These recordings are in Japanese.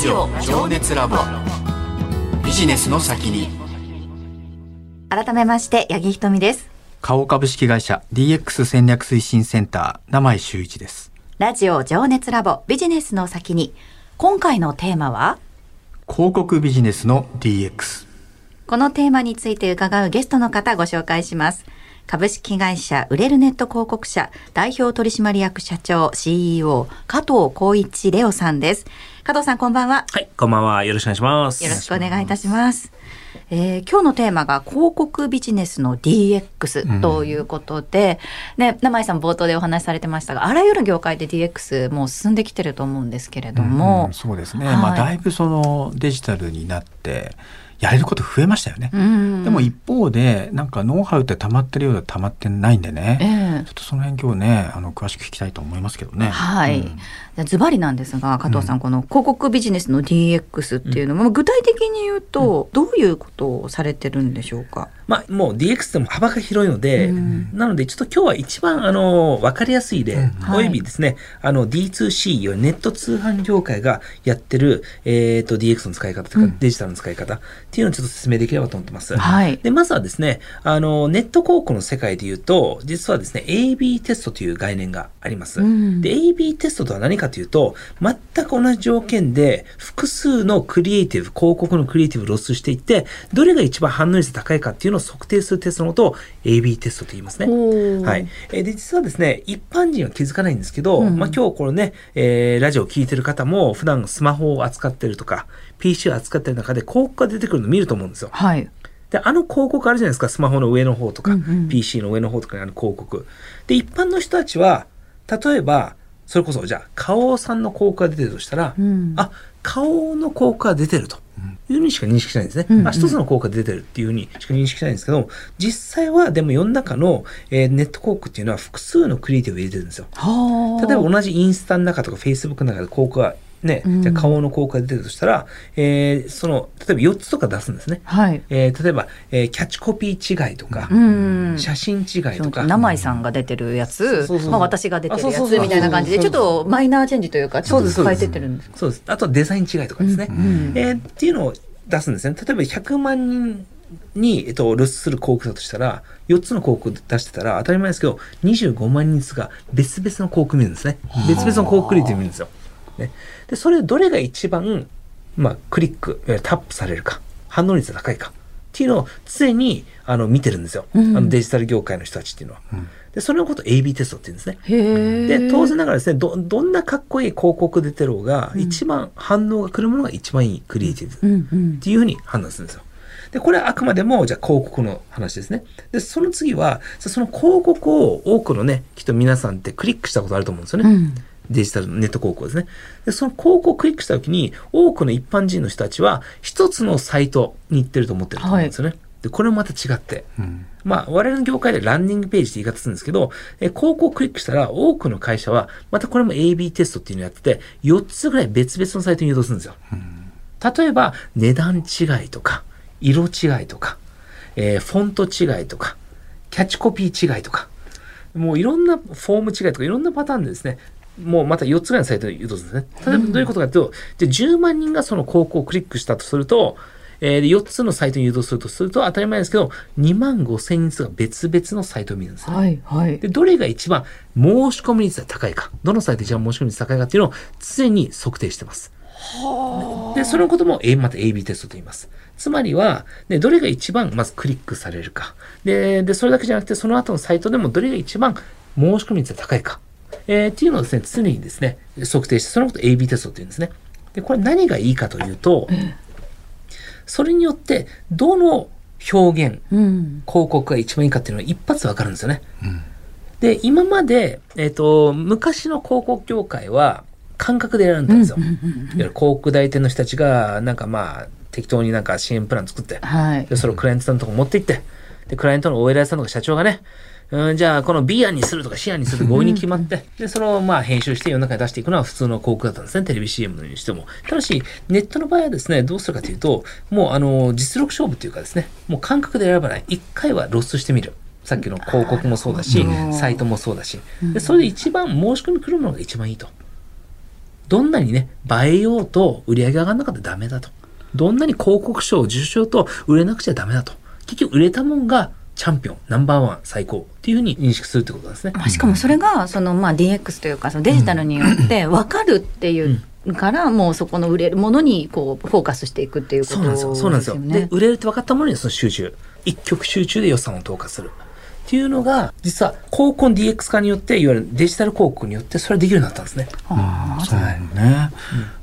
ジオ情熱ラボ。ビジネスの先に。改めまして八木ひとみです。花王株式会社 DX 戦略推進センター名井修一です。ラジオ情熱ラボビジネスの先に。今回のテーマは？広告ビジネスの DX このテーマについて伺うゲストの方ご紹介します。株式会社売れるネット広告社代表取締役社長 CEO 加藤光一レオさんです加藤さんこんばんははい、こんばんは。よろしくお願いします。よろしくお願いいたします。えー今日のテーマが広告ビジネスの DX ということで、ね、名井さん冒頭でお話しされてましたが、あらゆる業界で DX もう進んできてると思うんですけれども、うんそうですね、はいまあだいぶそのデジタルになってやれること増えましたよね、うん。でも一方でなんかノウハウって溜まってるようで溜まってないんでね、ええ。ちょっとその辺今日ねあの詳しく聞きたいと思いますけどね。はい。うん。でズバリなんですが加藤さん、この広告ビジネスの DX っていうのも、具体的に言うと、どういうことをされてるんでしょうか、まあ、もう DX でも幅が広いので、うん。なので、ちょっと今日は一番、あの、わかりやすい例、うん。およびですね、あの、D2C、要はネット通販業界がやってる、えっ、と、DX の使い方とか、うん。デジタルの使い方っていうのをちょっと説明できればと思ってます。はい。で、まずはですね、あの、ネット広告の世界で言うと、実はですね、AB テストという概念があります。うん。で、AB テストとは何かというと、全く同じ条件で、複数のクリエイティブ、広告のクリエイティブを露出していって、どれが一番反応率が高いかっていうのを測定するテストのことを AB テストと言いますね。はい。えーで、実はですね、一般人は気づかないんですけど、うんまあ今日これね、えーラジオを聞いてる方も、普段スマホを扱ってるとか、PC を扱ってる中で広告が出てくるのを見ると思うんですよ。はいで、あの広告あるじゃないですか、スマホの上の方とか、うんうん PC の上の方とかにある広告。で、一般の人たちは、例えば、それこそ、じゃあ、花王さんの広告が出てるとしたら、うん。あ、花王の広告が出てると。いうふうにしか認識しないんですね。うん。うんあ、一つの広告が出てるっていうふうにしか認識しないんですけど、実際はでも世の中の、えーネット広告っていうのは複数のクリエイティブを入れてるんですよ。はあ。例えば同じインスタの中とかフェイスブックの中で広告がね、うんじゃあ顔の広告が出てるとしたら、えーその、例えば4つとか出すんですね。はいえー例えば、えーキャッチコピー違いとか、うん写真違いとか。生井さんが出てるやつ、まあ私が出てるやつみたいな感じで、ちょっとマイナーチェンジというか、ちょっと変えてってるんですか？そうです。あとはデザイン違いとかですね。うえーっていうのを出すんですね。例えば100万人に、えっと、露出する広告だとしたら、4つの広告出してたら、当たり前ですけど、25万人ずつが別々の広告見るんですね。別々の広告クリエイティブ見るんですよ。ね、で、それどれが一番、まあ、クリック、タップされるか、反応率が高いかっていうのを常にあの見てるんですよ。うんあのデジタル業界の人たちっていうのは。で、それのことを AB テストって言うんですね。で、当然ながらですね、ど、どんなかっこいい広告出てろうが、一番反応が来るものが一番いいクリエイティブうんうんっていうふうに判断するんですよ。で、これはあくまでも、じゃあ広告の話ですね。で、その次は、その広告を多くのね、きっと皆さんってクリックしたことあると思うんですよね。うんデジタルのネット広告ですね。で、その広告をクリックしたときに、多くの一般人の人たちは、一つのサイトに行ってると思ってると思うんですよね。で、これもまた違って、うんまあ、我々の業界でランディングページって言い方するんですけど、え広告をクリックしたら、多くの会社は、またこれも AB テストっていうのをやってて、4つぐらい別々のサイトに誘導するんですよ。例えば、値段違いとか、色違いとか、えーフォント違いとか、キャッチコピー違いとか、もういろんなフォーム違いとか、いろんなパターンでですね、もうまた4つぐらいのサイトに誘導するんですね。例えばどういうことかというと、じゃあ10万人がその広告をクリックしたとすると、えーで4つのサイトに誘導するとすると当たり前ですけど、2万5千人が別々のサイトを見るんですね。はいはい。で、どれが一番申し込み率が高いか、どのサイトが一番申し込み率が高いかっていうのを常に測定してます。で、そのことも、えまた AB テストと言います。つまりは、ね、どれが一番まずクリックされるか。で、で、それだけじゃなくて、その後のサイトでもどれが一番申し込み率が高いか。えーっていうのをですね、常にですね、測定して、そのことを AB テストって言うんですね。で、これ何がいいかというと、それによって、どの表現、うん。広告が一番いいかっていうのは一発でわかるんですよね。で、今まで、えっ、と、昔の広告業界は感覚で選んだんですよ。いわゆる広告代理店の人たちが、なんかまあ、適当になんか支援プラン作って、はい。で、それをクライアントさんのとこ持って行って、で、クライアントのお偉いさんとか社長がね、うん、じゃあ、この B 案にするとか C 案にする合意に決まって、で、それをまあ編集して世の中に出していくのは普通の広告だったんですね。テレビ CM にしても。ただし、ネットの場合はですね、どうするかというと、もうあの、実力勝負というかですね、もう感覚で選ばない。一回は露出してみる。さっきの広告もそうだしサイトもそうだし。で、それで一番申し込み来るものが一番いいと。どんなにね、映えようと売り上げ上がんなかったらダメだと。どんなに広告賞を受賞と売れなくちゃダメだと。結局売れたもんがチャンピオン、ナンバーワン、最高っていうふうに認識するってことなんですね。まあ、しかもそれがそのまあ DX というかそのデジタルによって分かるっていうからもうそこの売れるものにこうフォーカスしていくっていうことそうなんですよ。そうなんですよ。でね、。売れるって分かったものにその集中。一極集中で予算を投下する。っていうのが、実は、広告の DX 化によって、いわゆるデジタル広告によって、それはできるようになったんですね。ああそうね。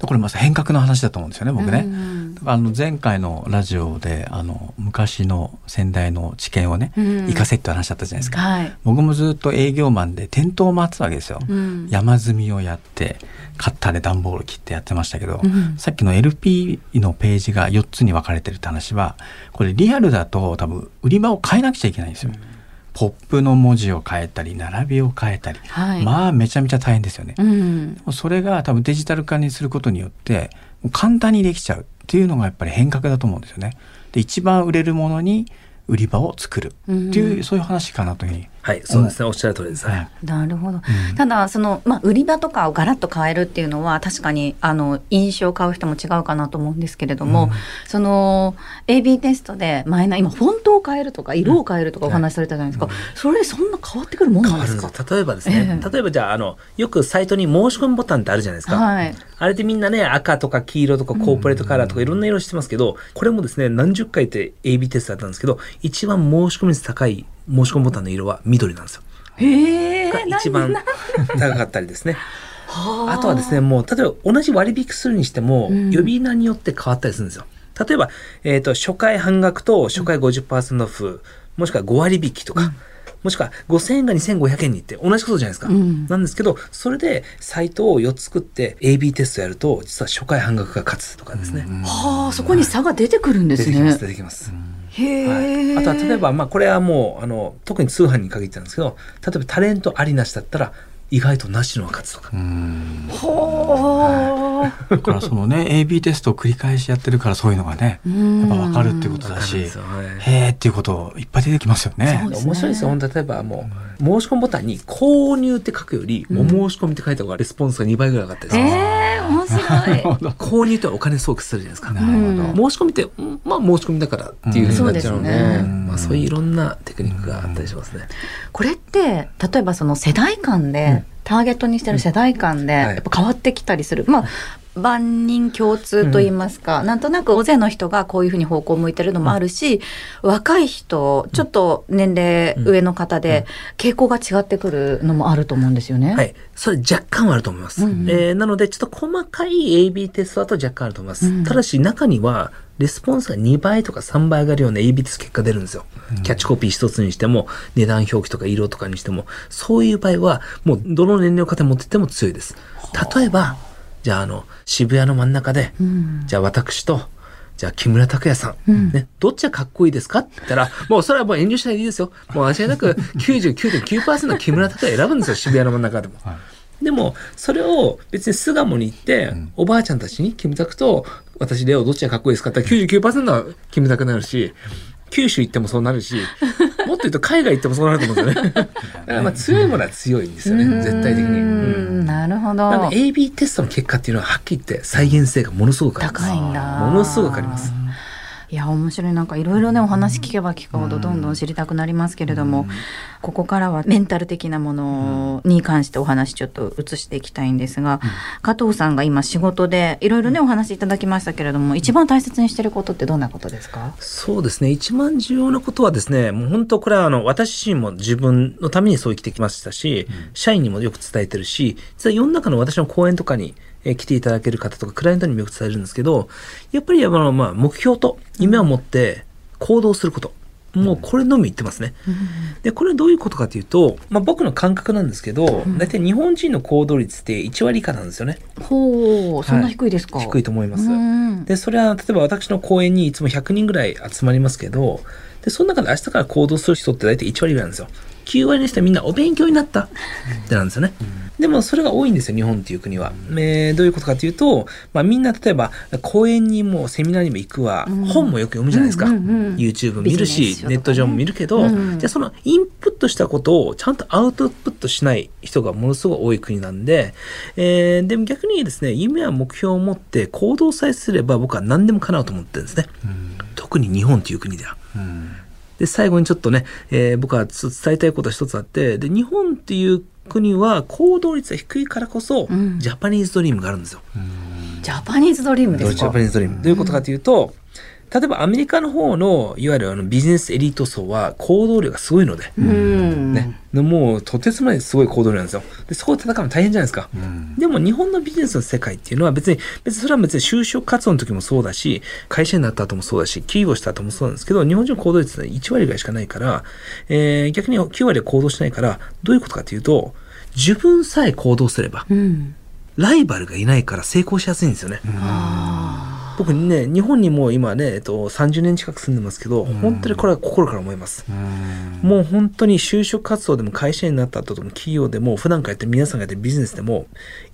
これまさに変革の話だと思うんですよね、僕ね。うんあの前回のラジオであの昔の先代の知見をね、うん活かせって話だったじゃないですか。はい。僕もずっと営業マンで店頭を回ってたわけですよ。うん山積みをやってカッターで段ボール切ってやってましたけど、うんさっきの LP のページが4つに分かれてるって話はこれリアルだと多分売り場を変えなくちゃいけないんですよ。ポップの文字を変えたり並びを変えたり、はい。まあめちゃめちゃ大変ですよね。うん。それが多分デジタル化にすることによって簡単にできちゃうっていうのがやっぱり変革だと思うんですよね。で一番売れるものに売り場を作るっていう、うんそういう話かなというふうに。はい、そうですね。おっしゃる通りです。はいなるほど。うんただそのまあ売り場とかをガラッと変えるっていうのは確かにあの印象を買う人も違うかなと思うんですけれども、うんその A/B テストで前な今フォントを変えるとか色を変えるとかお話しされたじゃないですか。それそんな変わってくるもんな変んですか？例えばですね、ええ例えばじゃあ、あの、よくサイトに申し込みボタンってあるじゃないですか。はい。あれでみんなね、赤とか黄色とかコーポレートカラーとかいろんな色してますけど、これもですね、何十回って AB テストだったんですけど、一番申し込み率高い申し込みボタンの色は緑なんですよ。へえ。が一番高かったりですね。はあとはですね、もう、例えば同じ割引するにしても、うん呼び名によって変わったりするんですよ。例えば、えっ、と、初回半額と初回50%オフ、もしくは5割引きとか、もしくは5000円が2500円にって同じことじゃないですか。うんなんですけど、それでサイトを4つ作って AB テストやると、実は初回半額が勝つとかですね。はあそこに差が出てくるんですね出てきます、。出てきます。へえ、はい、あとは例えば、まあ、これはもうあの特に通販に限ってなんですけど例えばタレントありなしだったら意外となしのが勝つとか。だからそのね AB テストを繰り返しやってるからそういうのがねやっぱ分かるっていうことだしですよはいへーっていうこといっぱい出てきますよね。そう。ですね。面白いですよ。例えばもう、申し込みボタンに購入って書くより、お申し込みって書いた方がレスポンスが2倍ぐらい上がったりするんですよ。購入ってお金総屈するじゃないですか。なるほど。うん。申し込みって、うんまあ申し込みだからっていうふうになっちゃうので、うん。そうですね。まあそういういろんなテクニックがあったりしますね。これって例えばその世代間で、ターゲットにしてる世代間ではい。やっぱ変わってきたりする、まあ万人共通と言いますか、なんとなく大勢の人がこういうふうに方向を向いてるのもあるし、若い人ちょっと年齢上の方で傾向が違ってくるのもあると思うんですよね。はい。それ若干はあると思います。うんうんえーなので、ちょっと細かい AB テストだと若干あると思います。うんただし、中には、レスポンスが2倍とか3倍上がるような AB テスト結果出るんですよ。キャッチコピー一つにしても、値段表記とか色とかにしても、そういう場合は、もうどの年齢の方持ってっても強いです。例えば、じゃあ、あの、渋谷の真ん中で、うんじゃあ私と、じゃあ木村拓哉さん、うんね、どっちがかっこいいですかって言ったら、もうそれはもう遠慮しないでいいですよ。もう間違いなく 99.9%の木村拓哉選ぶんですよ、渋谷の真ん中でも。でも、それを別に巣鴨に行って、おばあちゃんたちにキムタクと私レオどっちがかっこいいですかって言ったら99%はキムタクになるし、九州行ってもそうなるし、もっと言うと海外行ってもそうなると思うんですよね。だからまあ強いものは強いんですよね、絶対的に。ううんんなるほど。なので AB テストの結果っていうのははっきり言って再現性がものすごくあります。高いんだ。ものすごくあります。いや面白い。なんかいろいろねお話聞けば聞くほどどんどん知りたくなりますけれども、ここからはメンタル的なものに関してお話ちょっと移していきたいんですが、加藤さんが今仕事でいろいろねお話いただきましたけれども一番大切にしてることってどんなことですか？そうですね。一番重要なことはですね、もう本当これはあの、私自身も自分のためにそう生きてきましたし、社員にもよく伝えてるし、実は世の中の私の講演とかに、えー来ていただける方とか、クライアントにもよく伝えるんですけど、やっぱりあの、まあ、目標と夢を持って行動すること。もうこれのみ言ってますね。で、これはどういうことかというと、まあ僕の感覚なんですけど、大体日本人の行動率って1割以下なんですよね。ほうそんな低いですか、低いと思います。うんで、それは例えば私の講演にいつも100人ぐらい集まりますけど、で、その中で明日から行動する人って大体1割ぐらいなんですよ。9割の人はみんなお勉強になったってなんですよね。でもそれが多いんですよ、日本っていう国は。えーどういうことかというと、まあみんな例えば講演にもセミナーにも行くわ、うん本もよく読むじゃないですか。うんうんうん YouTube 見るし、ネット上も見るけど、うんじゃあそのインプットしたことをちゃんとアウトプットしない人がものすごい多い国なんで、えーでも逆にですね、夢や目標を持って行動さえすれば僕は何でも叶うと思ってるんですね。特に日本という国では。うんで、最後にちょっとね、えー僕はちょっと伝えたいことが一つあって、で、日本っていう国は行動率が低いからこそ、うんジャパニーズドリームがあるんですよ。ジャパニーズドリームですか？ジャパニーズドリーム？どういうことかというと、例えばアメリカの方の、いわゆるあのビジネスエリート層は行動量がすごいので、うんね、でもうとてつもないすごい行動量なんですよ。で、そこで戦うの大変じゃないですか。うんでも日本のビジネスの世界っていうのは別に、別にそれは別に就職活動の時もそうだし、会社になった後もそうだし、起業した後もそうなんですけど、日本人の行動率は1割ぐらいしかないから、えー逆に9割は行動しないから、どういうことかというと、自分さえ行動すれば、うんライバルがいないから成功しやすいんですよね。あ僕ね、日本にもう今ね、えっと、30年近く住んでますけど、本当にこれは心から思います。うん。もう本当に就職活動でも会社になった後でも企業でも普段からやってる皆さんがやってるビジネスでも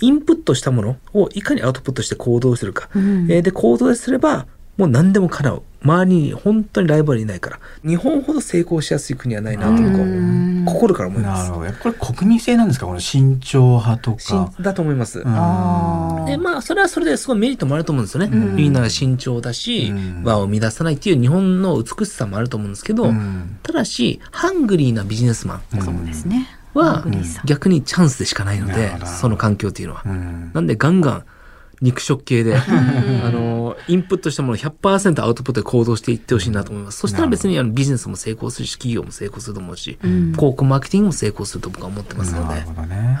インプットしたものをいかにアウトプットして行動するか、うん。えーで行動すればもう何でも叶う周りに本当にライバルいないから日本ほど成功しやすい国はないなと僕はうん。心から思います。なるほど。やっぱりこれ国民性なんですか？この慎重派とか。だと思います、あでまあそれはそれですごいメリットもあると思うんですよね、うん。みんなが慎重だし、うん。和を乱さないっていう日本の美しさもあると思うんですけど、うん。ただしハングリーなビジネスマンあそうですね。は逆にチャンスでしかないのでその環境っていうのは、うん。なんでガンガン肉食系で、あのインプットしたものを100%アウトプットで行動していってほしいなと思います。そしたら別にあのビジネスも成功するし企業も成功すると思うし、ん。広告マーケティングも成功すると僕は思ってますので、なるほどね。はい、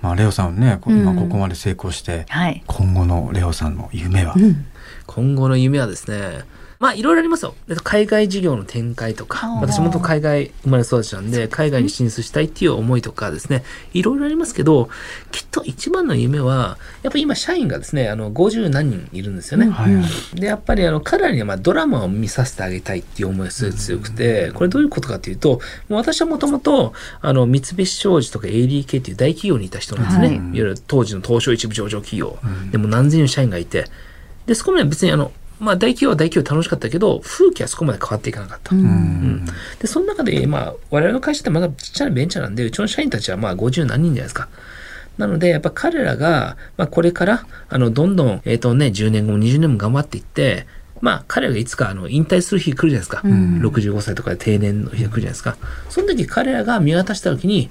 まあレオさんね、今ここまで成功して、はい。今後のレオさんの夢は？うん。今後の夢はですねまあいろいろありますよ。で海外事業の展開とか。私もと海外生まれ育ちなんで、海外に進出したいっていう思いとかですね、いろいろありますけど、きっと一番の夢は、やっぱ今社員がですね、あの50何人いるんですよね。で、やっぱりあの彼らにはまあドラマを見させてあげたいっていう思いがすごい強くて、これどういうことかというと、もう私はもともと、あの、三菱商事とか ADK っていう大企業にいた人なんですね。はい。い、わゆる当時の東証一部上場企業。でも何千人の社員がいて、で、そこまで別にあの、まあ大企業は大企業楽しかったけど、風景はそこまで変わっていかなかった。うんで、その中で、まあ、我々の会社ってまだちっちゃなベンチャーなんで、うちの社員たちはまあ50何人じゃないですか。なので、やっぱ彼らが、まあこれから、あの、どんどん、えっ、とね、10年後も20年も頑張っていって、まあ彼らがいつかあの引退する日来るじゃないですか。65歳とかで定年の日が来るじゃないですか。その時彼らが見渡した時に、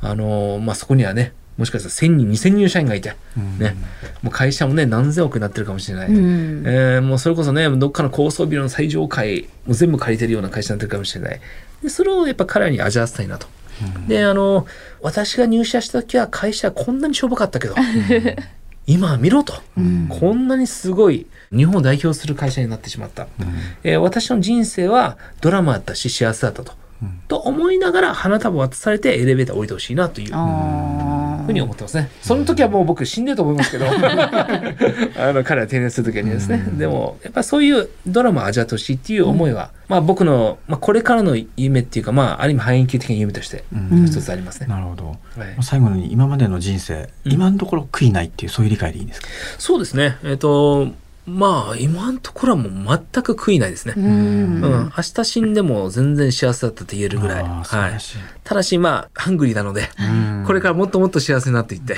あのまあそこにはね、もしかしたら1000人、2000人の社員がいて、ね、もう会社もね、何千億になってるかもしれない。うん。えーもうそれこそね、どっかの高層ビルの最上階、もう全部借りてるような会社になってるかもしれない。で、それをやっぱ彼らに味わわせたいなと。で、あの、私が入社した時は会社はこんなにしょぼかったけど、今は見ろと、こんなにすごい日本を代表する会社になってしまった。えー私の人生はドラマだったし幸せだったと。と思いながら花束を渡されてエレベーター降りてほしいなという。あふうに思ってますね。その時はもう僕死んでると思いますけど、あの彼は定年する時にですね。でも、やっぱそういうドラマを味わってほしいっていう思いは、まあ僕の、まあこれからの夢っていうか、まあある意味半永久的な夢としてうん一つありますね。なるほど。はい最後に今までの人生、うん今のところ悔いないっていうそういう理解でいいんですか？そうですね。えっ、と、まあ今のところはもう全く悔いないですね。ーううん、ん明日死んでも全然幸せだったと言えるぐらい。はい。ただし、まあ、ハングリーなので、うん。これからもっともっと幸せになっていって、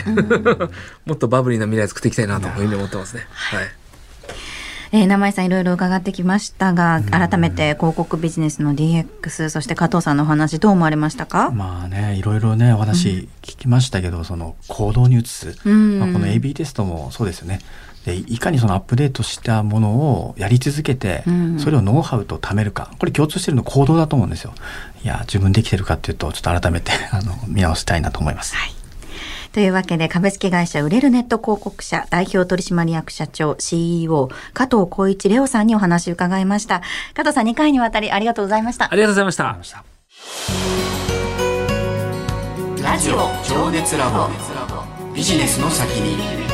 もっとバブリーな未来を作っていきたいなというふうに思ってますね。はい。えー、名前さんいろいろ伺ってきましたが、改めて広告ビジネスの DX そして加藤さんのお話どう思われましたか、まあねいろいろねお話聞きましたけど、その行動に移す、うん。まあ、この AB テストもそうですよねでいかにそのアップデートしたものをやり続けて、うん。それをノウハウと貯めるか。これ共通してるの行動だと思うんですよ。いや自分できてるかっていうとちょっと改めて あの見直したいなと思います、というわけで株式会社売れるネット広告社代表取締役社長 CEO 加藤浩一レオさんにお話を伺いました。加藤さん2回にわたりありがとうございました。ありがとうございました。ラジオ情熱ラボ。ビジネスの先に